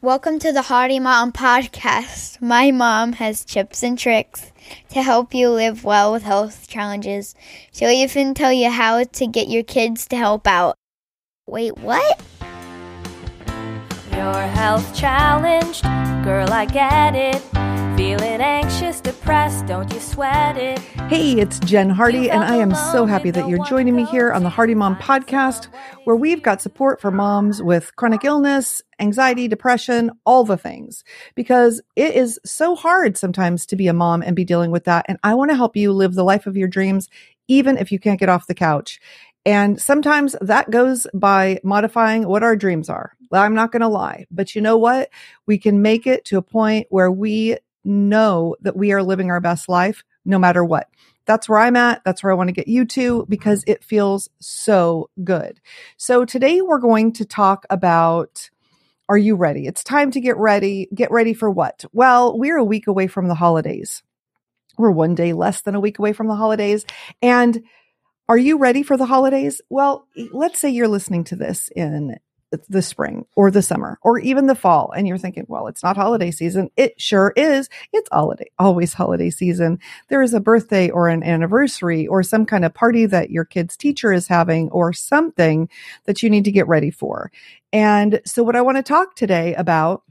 Welcome to the Hardy Mom Podcast. My mom has tips and tricks to help you live well with health challenges. She'll even tell you how to get your kids to help out. Wait, what? You're health challenged, girl, I get it. Feeling anxious, depressed, don't you sweat it. Hey, it's Jen Hardy, and I am so happy that you're joining me here on the Hardy Mom podcast, where we've got support for moms with chronic illness, anxiety, depression, all the things, because it is so hard sometimes to be a mom and be dealing with that. And I want to help you live the life of your dreams, even if you can't get off the couch. And sometimes that goes by modifying what our dreams are. I'm not going to lie, but you know what? We can make it to a point where we know that we are living our best life no matter what. That's where I'm at. That's where I want to get you to because it feels so good. So today we're going to talk about are you ready? It's time to get ready. Get ready for what? Well, we're a week away from the holidays. We're one day less than a week away from the holidays. And are you ready for the holidays? Well, let's say you're listening to this in the spring or the summer or even the fall and you're thinking well it's not holiday season. It sure is. It's holiday always holiday season. There is a birthday or an anniversary or some kind of party that your kid's teacher is having or something that you need to get ready for. And so what i want to talk today about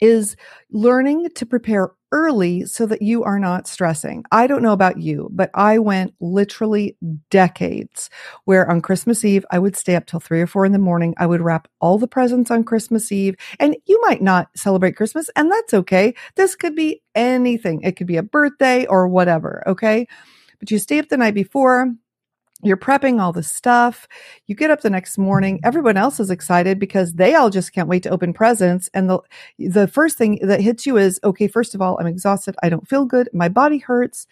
is learning to prepare early so that you are not stressing. I don't know about you, but I went literally decades where on Christmas Eve, I would stay up till three or four in the morning. I would wrap all the presents on Christmas Eve. And you might not celebrate Christmas, and that's okay. This could be anything. It could be a birthday or whatever. Okay. But you stay up the night before you're prepping all the stuff. You get up the next morning. Everyone else is excited because they all just can't wait to open presents. And the, the first thing that hits you is, okay, first of all, I'm exhausted. I don't feel good. My body hurts.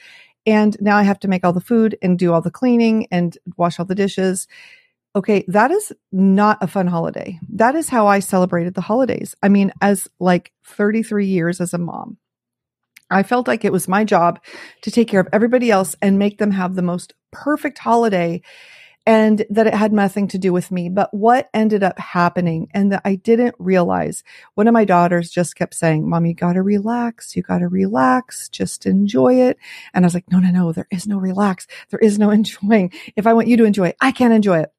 And now I have to make all the food and do all the cleaning and wash all the dishes. Okay. That is not a fun holiday. That is how I celebrated the holidays. I mean, as like 33 years as a mom. I felt like it was my job to take care of everybody else and make them have the most perfect holiday and that it had nothing to do with me. But what ended up happening and that I didn't realize, one of my daughters just kept saying, Mom, you got to relax. You got to relax. Just enjoy it. And I was like, no, no, no, there is no relax. There is no enjoying. If I want you to enjoy it, I can't enjoy it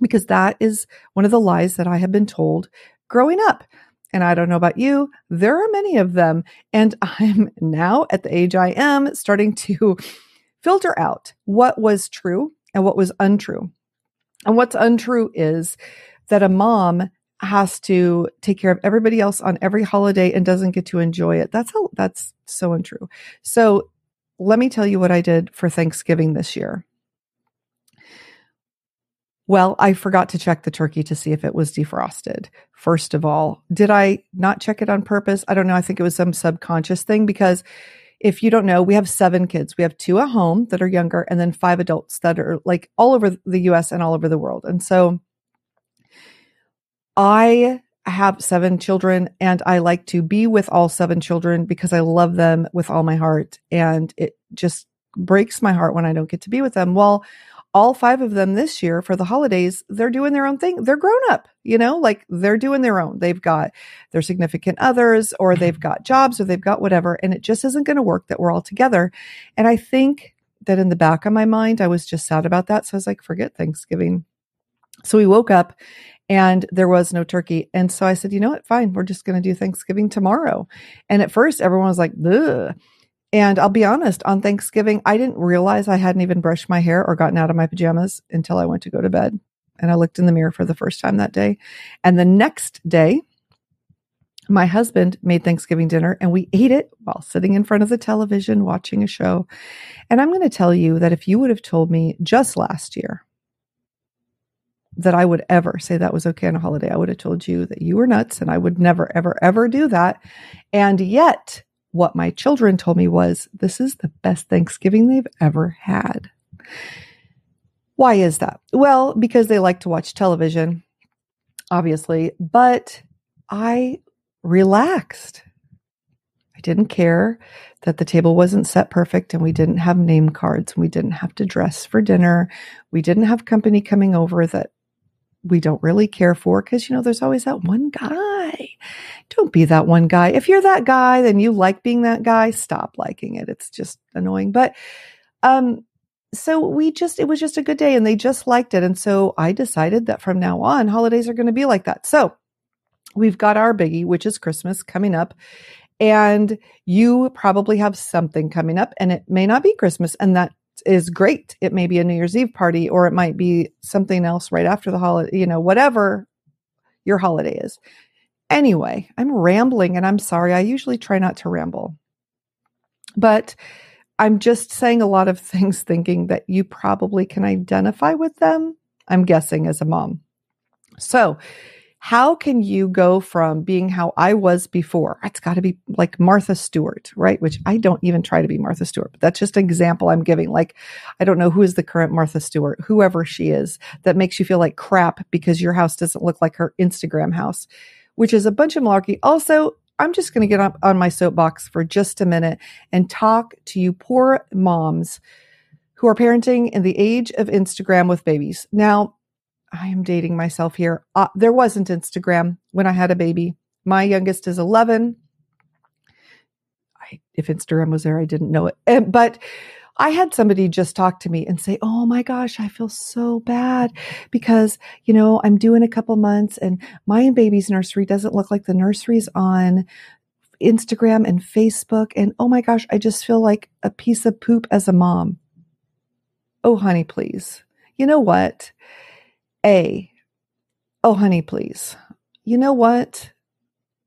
because that is one of the lies that I have been told growing up and I don't know about you, there are many of them. And I'm now at the age I am starting to filter out what was true and what was untrue. And what's untrue is that a mom has to take care of everybody else on every holiday and doesn't get to enjoy it. That's how, that's so untrue. So let me tell you what I did for Thanksgiving this year. Well, I forgot to check the turkey to see if it was defrosted. First of all, did I not check it on purpose? I don't know. I think it was some subconscious thing because if you don't know, we have seven kids. We have two at home that are younger and then five adults that are like all over the US and all over the world. And so I have seven children and I like to be with all seven children because I love them with all my heart. And it just breaks my heart when I don't get to be with them. Well, all five of them this year for the holidays, they're doing their own thing. They're grown up, you know, like they're doing their own. They've got their significant others or they've mm-hmm. got jobs or they've got whatever. And it just isn't going to work that we're all together. And I think that in the back of my mind, I was just sad about that. So I was like, forget Thanksgiving. So we woke up and there was no turkey. And so I said, you know what? Fine. We're just going to do Thanksgiving tomorrow. And at first everyone was like, Ugh. And I'll be honest, on Thanksgiving, I didn't realize I hadn't even brushed my hair or gotten out of my pajamas until I went to go to bed. And I looked in the mirror for the first time that day. And the next day, my husband made Thanksgiving dinner and we ate it while sitting in front of the television watching a show. And I'm going to tell you that if you would have told me just last year that I would ever say that was okay on a holiday, I would have told you that you were nuts and I would never, ever, ever do that. And yet, what my children told me was this is the best Thanksgiving they've ever had. Why is that? Well, because they like to watch television, obviously, but I relaxed. I didn't care that the table wasn't set perfect and we didn't have name cards and we didn't have to dress for dinner. We didn't have company coming over that we don't really care for because, you know, there's always that one guy, don't be that one guy. If you're that guy, then you like being that guy, stop liking it. It's just annoying. But, um, so we just, it was just a good day and they just liked it. And so I decided that from now on, holidays are going to be like that. So we've got our biggie, which is Christmas coming up. And you probably have something coming up and it may not be Christmas. And that is great. It may be a New Year's Eve party or it might be something else right after the holiday, you know, whatever your holiday is. Anyway, I'm rambling and I'm sorry. I usually try not to ramble. But I'm just saying a lot of things thinking that you probably can identify with them. I'm guessing as a mom. So, how can you go from being how I was before? It's got to be like Martha Stewart, right? Which I don't even try to be Martha Stewart, but that's just an example I'm giving. Like, I don't know who is the current Martha Stewart, whoever she is, that makes you feel like crap because your house doesn't look like her Instagram house which is a bunch of malarkey. Also, I'm just going to get up on my soapbox for just a minute and talk to you poor moms who are parenting in the age of Instagram with babies. Now, I am dating myself here. Uh, there wasn't Instagram when I had a baby. My youngest is 11. I, if Instagram was there, I didn't know it. And, but I had somebody just talk to me and say, Oh my gosh, I feel so bad because, you know, I'm doing a couple months and my baby's nursery doesn't look like the nurseries on Instagram and Facebook. And oh my gosh, I just feel like a piece of poop as a mom. Oh, honey, please. You know what? A, oh, honey, please. You know what?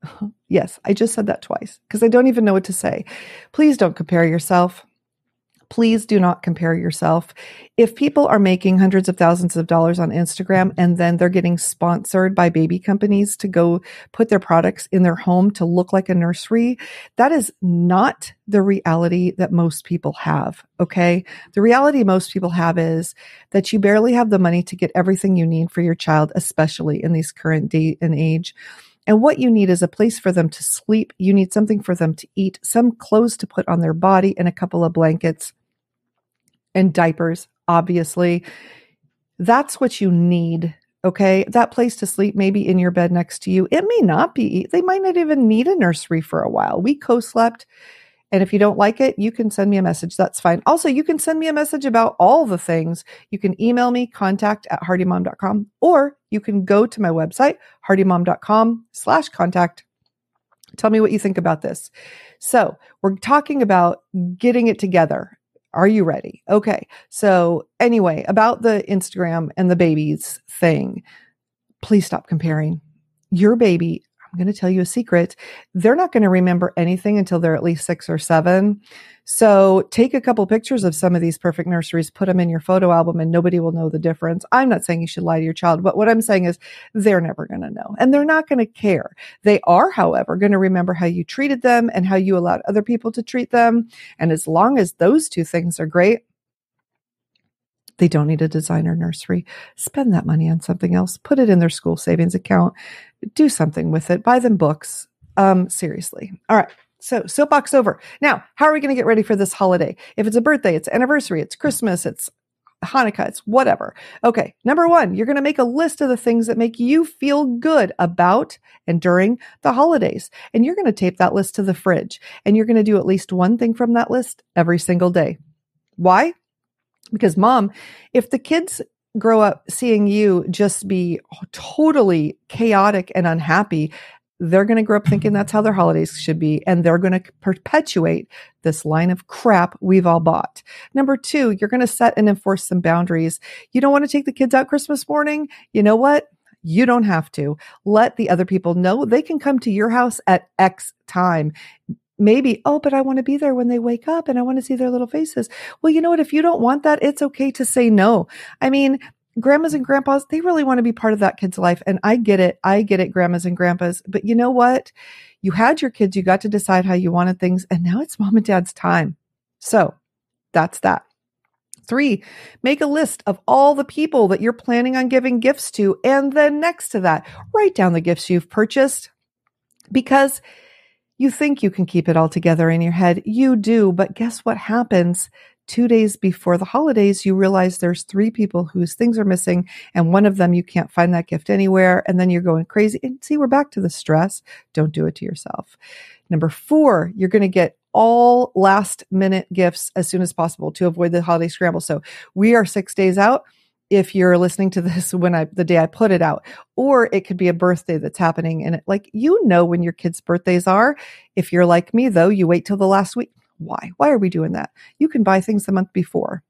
Yes, I just said that twice because I don't even know what to say. Please don't compare yourself please do not compare yourself. If people are making hundreds of thousands of dollars on Instagram and then they're getting sponsored by baby companies to go put their products in their home to look like a nursery, that is not the reality that most people have. Okay. The reality most people have is that you barely have the money to get everything you need for your child, especially in these current day and age. And what you need is a place for them to sleep. You need something for them to eat, some clothes to put on their body, and a couple of blankets and diapers, obviously. That's what you need. Okay. That place to sleep, maybe in your bed next to you. It may not be, they might not even need a nursery for a while. We co slept. And if you don't like it, you can send me a message. That's fine. Also, you can send me a message about all the things. You can email me contact at hardymom.com or you can go to my website, hardymom.com slash contact. Tell me what you think about this. So we're talking about getting it together are you ready? Okay. So, anyway, about the Instagram and the babies thing, please stop comparing. Your baby I'm going to tell you a secret. They're not going to remember anything until they're at least six or seven. So take a couple pictures of some of these perfect nurseries, put them in your photo album, and nobody will know the difference. I'm not saying you should lie to your child, but what I'm saying is they're never going to know and they're not going to care. They are, however, going to remember how you treated them and how you allowed other people to treat them. And as long as those two things are great, they don't need a designer nursery. Spend that money on something else. Put it in their school savings account. Do something with it. Buy them books. Um, seriously. All right. So soapbox over. Now, how are we going to get ready for this holiday? If it's a birthday, it's anniversary, it's Christmas, it's Hanukkah, it's whatever. Okay. Number one, you're going to make a list of the things that make you feel good about and during the holidays. And you're going to tape that list to the fridge and you're going to do at least one thing from that list every single day. Why? Because mom, if the kids grow up seeing you just be totally chaotic and unhappy, they're going to grow up thinking that's how their holidays should be. And they're going to perpetuate this line of crap we've all bought. Number two, you're going to set and enforce some boundaries. You don't want to take the kids out Christmas morning. You know what? You don't have to. Let the other people know they can come to your house at X time maybe, oh, but I want to be there when they wake up and I want to see their little faces. Well, you know what? If you don't want that, it's okay to say no. I mean, grandmas and grandpas, they really want to be part of that kid's life. And I get it. I get it, grandmas and grandpas. But you know what? You had your kids, you got to decide how you wanted things, and now it's mom and dad's time. So that's that. Three, make a list of all the people that you're planning on giving gifts to. And then next to that, write down the gifts you've purchased because you think you can keep it all together in your head. You do. But guess what happens? two days before the holidays, you realize there's three people whose things are missing, and one of them you can't find that gift anywhere, and then you're going crazy. And see, we're back to the stress. Don't do it to yourself. Number four, you're going to get all last minute gifts as soon as possible to avoid the holiday scramble. So we are six days out if you're listening to this when I the day I put it out, or it could be a birthday that's happening and it, like you know when your kids' birthdays are. If you're like me though, you wait till the last week. Why? Why are we doing that? You can buy things the month before.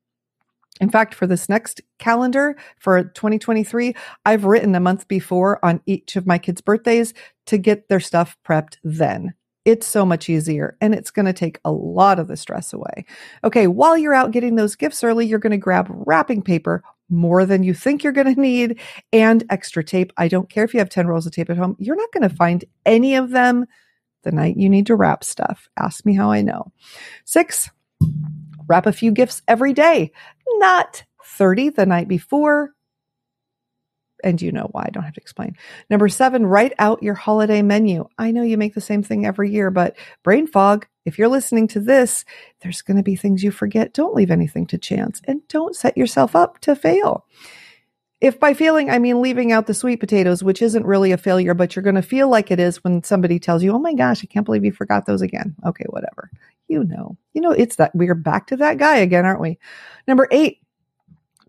In fact, for this next calendar for 2023, I've written a month before on each of my kids' birthdays to get their stuff prepped then. It's so much easier and it's going to take a lot of the stress away. Okay, while you're out getting those gifts early, you're going to grab wrapping paper more than you think you're going to need and extra tape. I don't care if you have 10 rolls of tape at home. You're not going to find any of them the night you need to wrap stuff. Ask me how I know. Six, wrap a few gifts every day, not 30 the night before. And you know why. I don't have to explain. Number seven, write out your holiday menu. I know you make the same thing every year, but brain fog, if you're listening to this, there's going to be things you forget. Don't leave anything to chance and don't set yourself up to fail. If by failing, I mean leaving out the sweet potatoes, which isn't really a failure, but you're going to feel like it is when somebody tells you, Oh my gosh, I can't believe you forgot those again. Okay, whatever. You know, you know, it's that we're back to that guy again, aren't we? Number eight,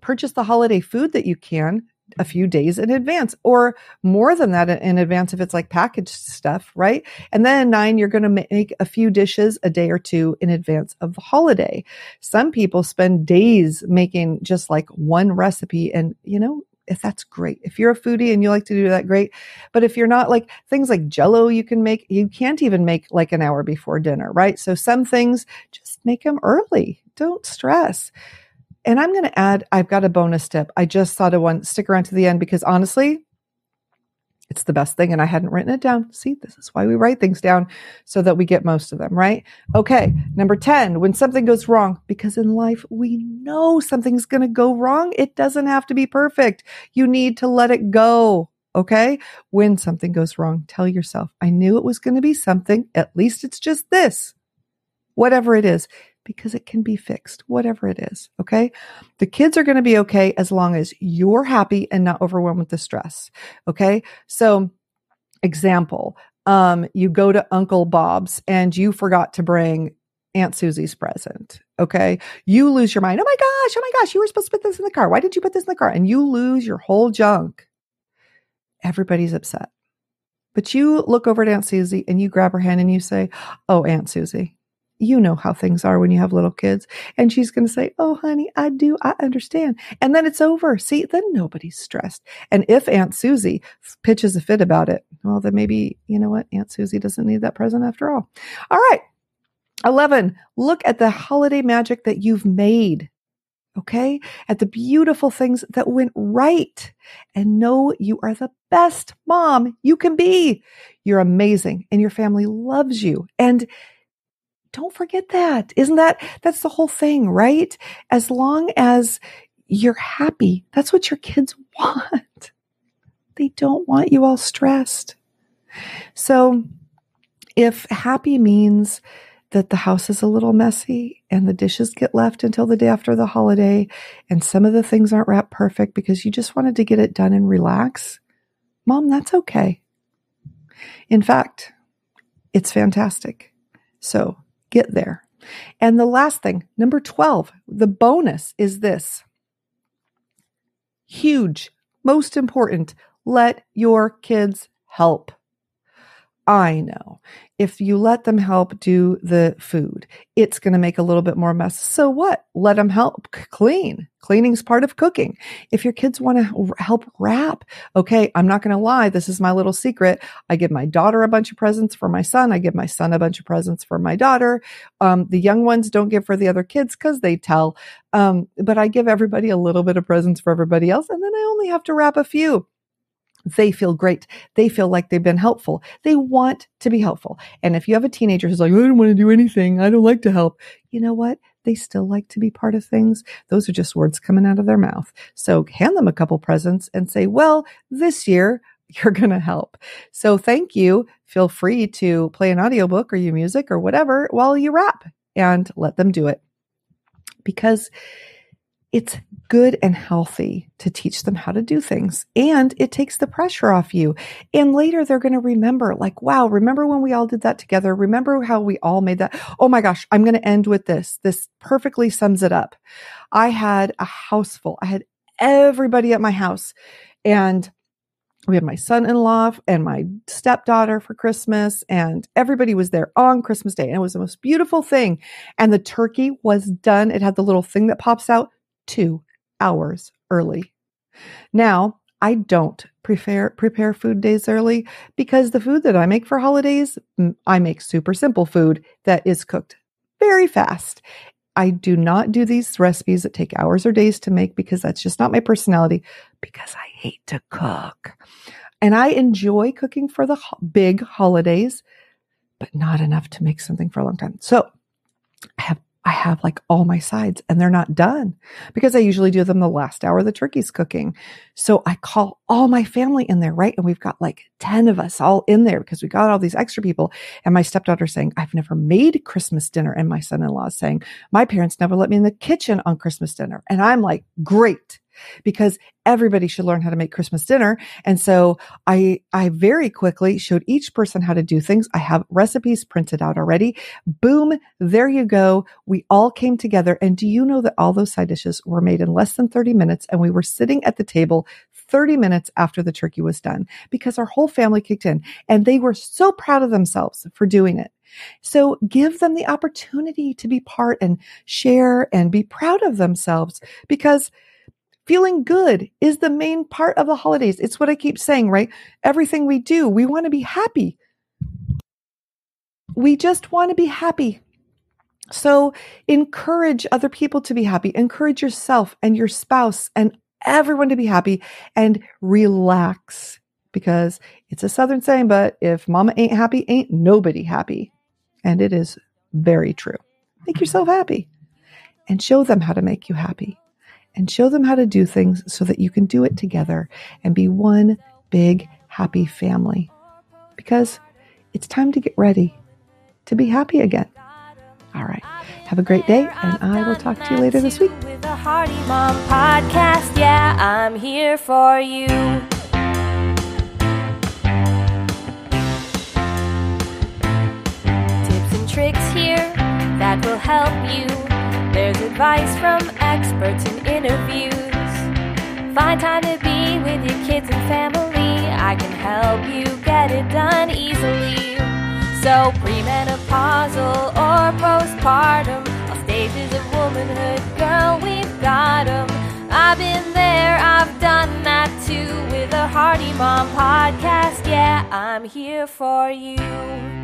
purchase the holiday food that you can a few days in advance or more than that in advance if it's like packaged stuff, right? And then nine, you're going to make a few dishes a day or two in advance of the holiday. Some people spend days making just like one recipe and, you know, if that's great. If you're a foodie and you like to do that, great. But if you're not like things like jello, you can make, you can't even make like an hour before dinner, right? So some things just make them early. Don't stress. And I'm going to add, I've got a bonus tip. I just thought of one. Stick around to the end because honestly, it's the best thing. And I hadn't written it down. See, this is why we write things down so that we get most of them, right? Okay. Number 10, when something goes wrong, because in life, we know something's going to go wrong. It doesn't have to be perfect. You need to let it go. Okay. When something goes wrong, tell yourself, I knew it was going to be something. At least it's just this. Whatever it is because it can be fixed, whatever it is. Okay. The kids are going to be okay as long as you're happy and not overwhelmed with the stress. Okay. So, example, um, you go to Uncle Bob's and you forgot to bring Aunt Susie's present. Okay. You lose your mind. Oh my gosh. Oh my gosh. You were supposed to put this in the car. Why did you put this in the car? And you lose your whole junk. Everybody's upset. But you look over at Aunt Susie and you grab her hand and you say, Oh, Aunt Susie, you know how things are when you have little kids. And she's going to say, Oh, honey, I do. I understand. And then it's over. See, then nobody's stressed. And if Aunt Susie pitches a fit about it, well, then maybe, you know what? Aunt Susie doesn't need that present after all. All right. 11. Look at the holiday magic that you've made. Okay. At the beautiful things that went right and know you are the best mom you can be. You're amazing and your family loves you. And don't forget that. Isn't that, that's the whole thing, right? As long as you're happy, that's what your kids want. They don't want you all stressed. So if happy means that the house is a little messy and the dishes get left until the day after the holiday and some of the things aren't wrapped perfect because you just wanted to get it done and relax, mom, that's okay. In fact, it's fantastic. So get there. And the last thing, number 12, the bonus is this huge, most important, let your kids help. I know if you let them help do the food, it's going to make a little bit more mess. So what? Let them help clean. Cleaning's part of cooking. If your kids want to help wrap, okay, I'm not going to lie. This is my little secret. I give my daughter a bunch of presents for my son. I give my son a bunch of presents for my daughter. Um, the young ones don't give for the other kids because they tell. Um, but I give everybody a little bit of presents for everybody else. And then I only have to wrap a few. They feel great. They feel like they've been helpful. They want to be helpful. And if you have a teenager who's like, I don't want to do anything. I don't like to help. You know what? They still like to be part of things. Those are just words coming out of their mouth. So hand them a couple presents and say, well, this year you're going to help. So thank you. Feel free to play an audiobook or your music or whatever while you wrap and let them do it. because it's good and healthy to teach them how to do things and it takes the pressure off you. And later they're going to remember like, wow, remember when we all did that together? Remember how we all made that? Oh my gosh, I'm going to end with this. This perfectly sums it up. I had a house full. I had everybody at my house and we had my son-in-law and my stepdaughter for Christmas and everybody was there on Christmas day and it was the most beautiful thing. And the turkey was done. It had the little thing that pops out two hours early. Now, I don't prepare prepare food days early because the food that I make for holidays, mm, I make super simple food that is cooked very fast. I do not do these recipes that take hours or days to make because that's just not my personality because I hate to cook. And I enjoy cooking for the big holidays, but not enough to make something for a long time. So I have I have like all my sides and they're not done because I usually do them the last hour the turkey's cooking. So I call all my family in there, right? And we've got like 10 of us all in there because we got all these extra people. And my stepdaughter saying, I've never made Christmas dinner. And my son in law saying, my parents never let me in the kitchen on Christmas dinner. And I'm like, great because everybody should learn how to make Christmas dinner. And so I, I very quickly showed each person how to do things. I have recipes printed out already. Boom. There you go. We all came together. And do you know that all those side dishes were made in less than 30 minutes? And we were sitting at the table 30 minutes after the turkey was done because our whole family kicked in and they were so proud of themselves for doing it. So give them the opportunity to be part and share and be proud of themselves because Feeling good is the main part of the holidays. It's what I keep saying, right? Everything we do, we want to be happy. We just want to be happy. So encourage other people to be happy. Encourage yourself and your spouse and everyone to be happy and relax because it's a Southern saying, but if mama ain't happy, ain't nobody happy. And it is very true. Make yourself happy and show them how to make you happy and show them how to do things so that you can do it together and be one big happy family. Because it's time to get ready to be happy again. All right. Have a great day, and I will talk to you later this week. With the Hardy Mom podcast, yeah, I'm here for you. Tips and tricks here that will help you. There's advice from experts and interviews. Find time to be with your kids and family. I can help you get it done easily. So, premenopausal or postpartum, all stages of womanhood, girl, we've got 'em. I've been there, I've done that too with a Hardy Mom podcast. Yeah, I'm here for you.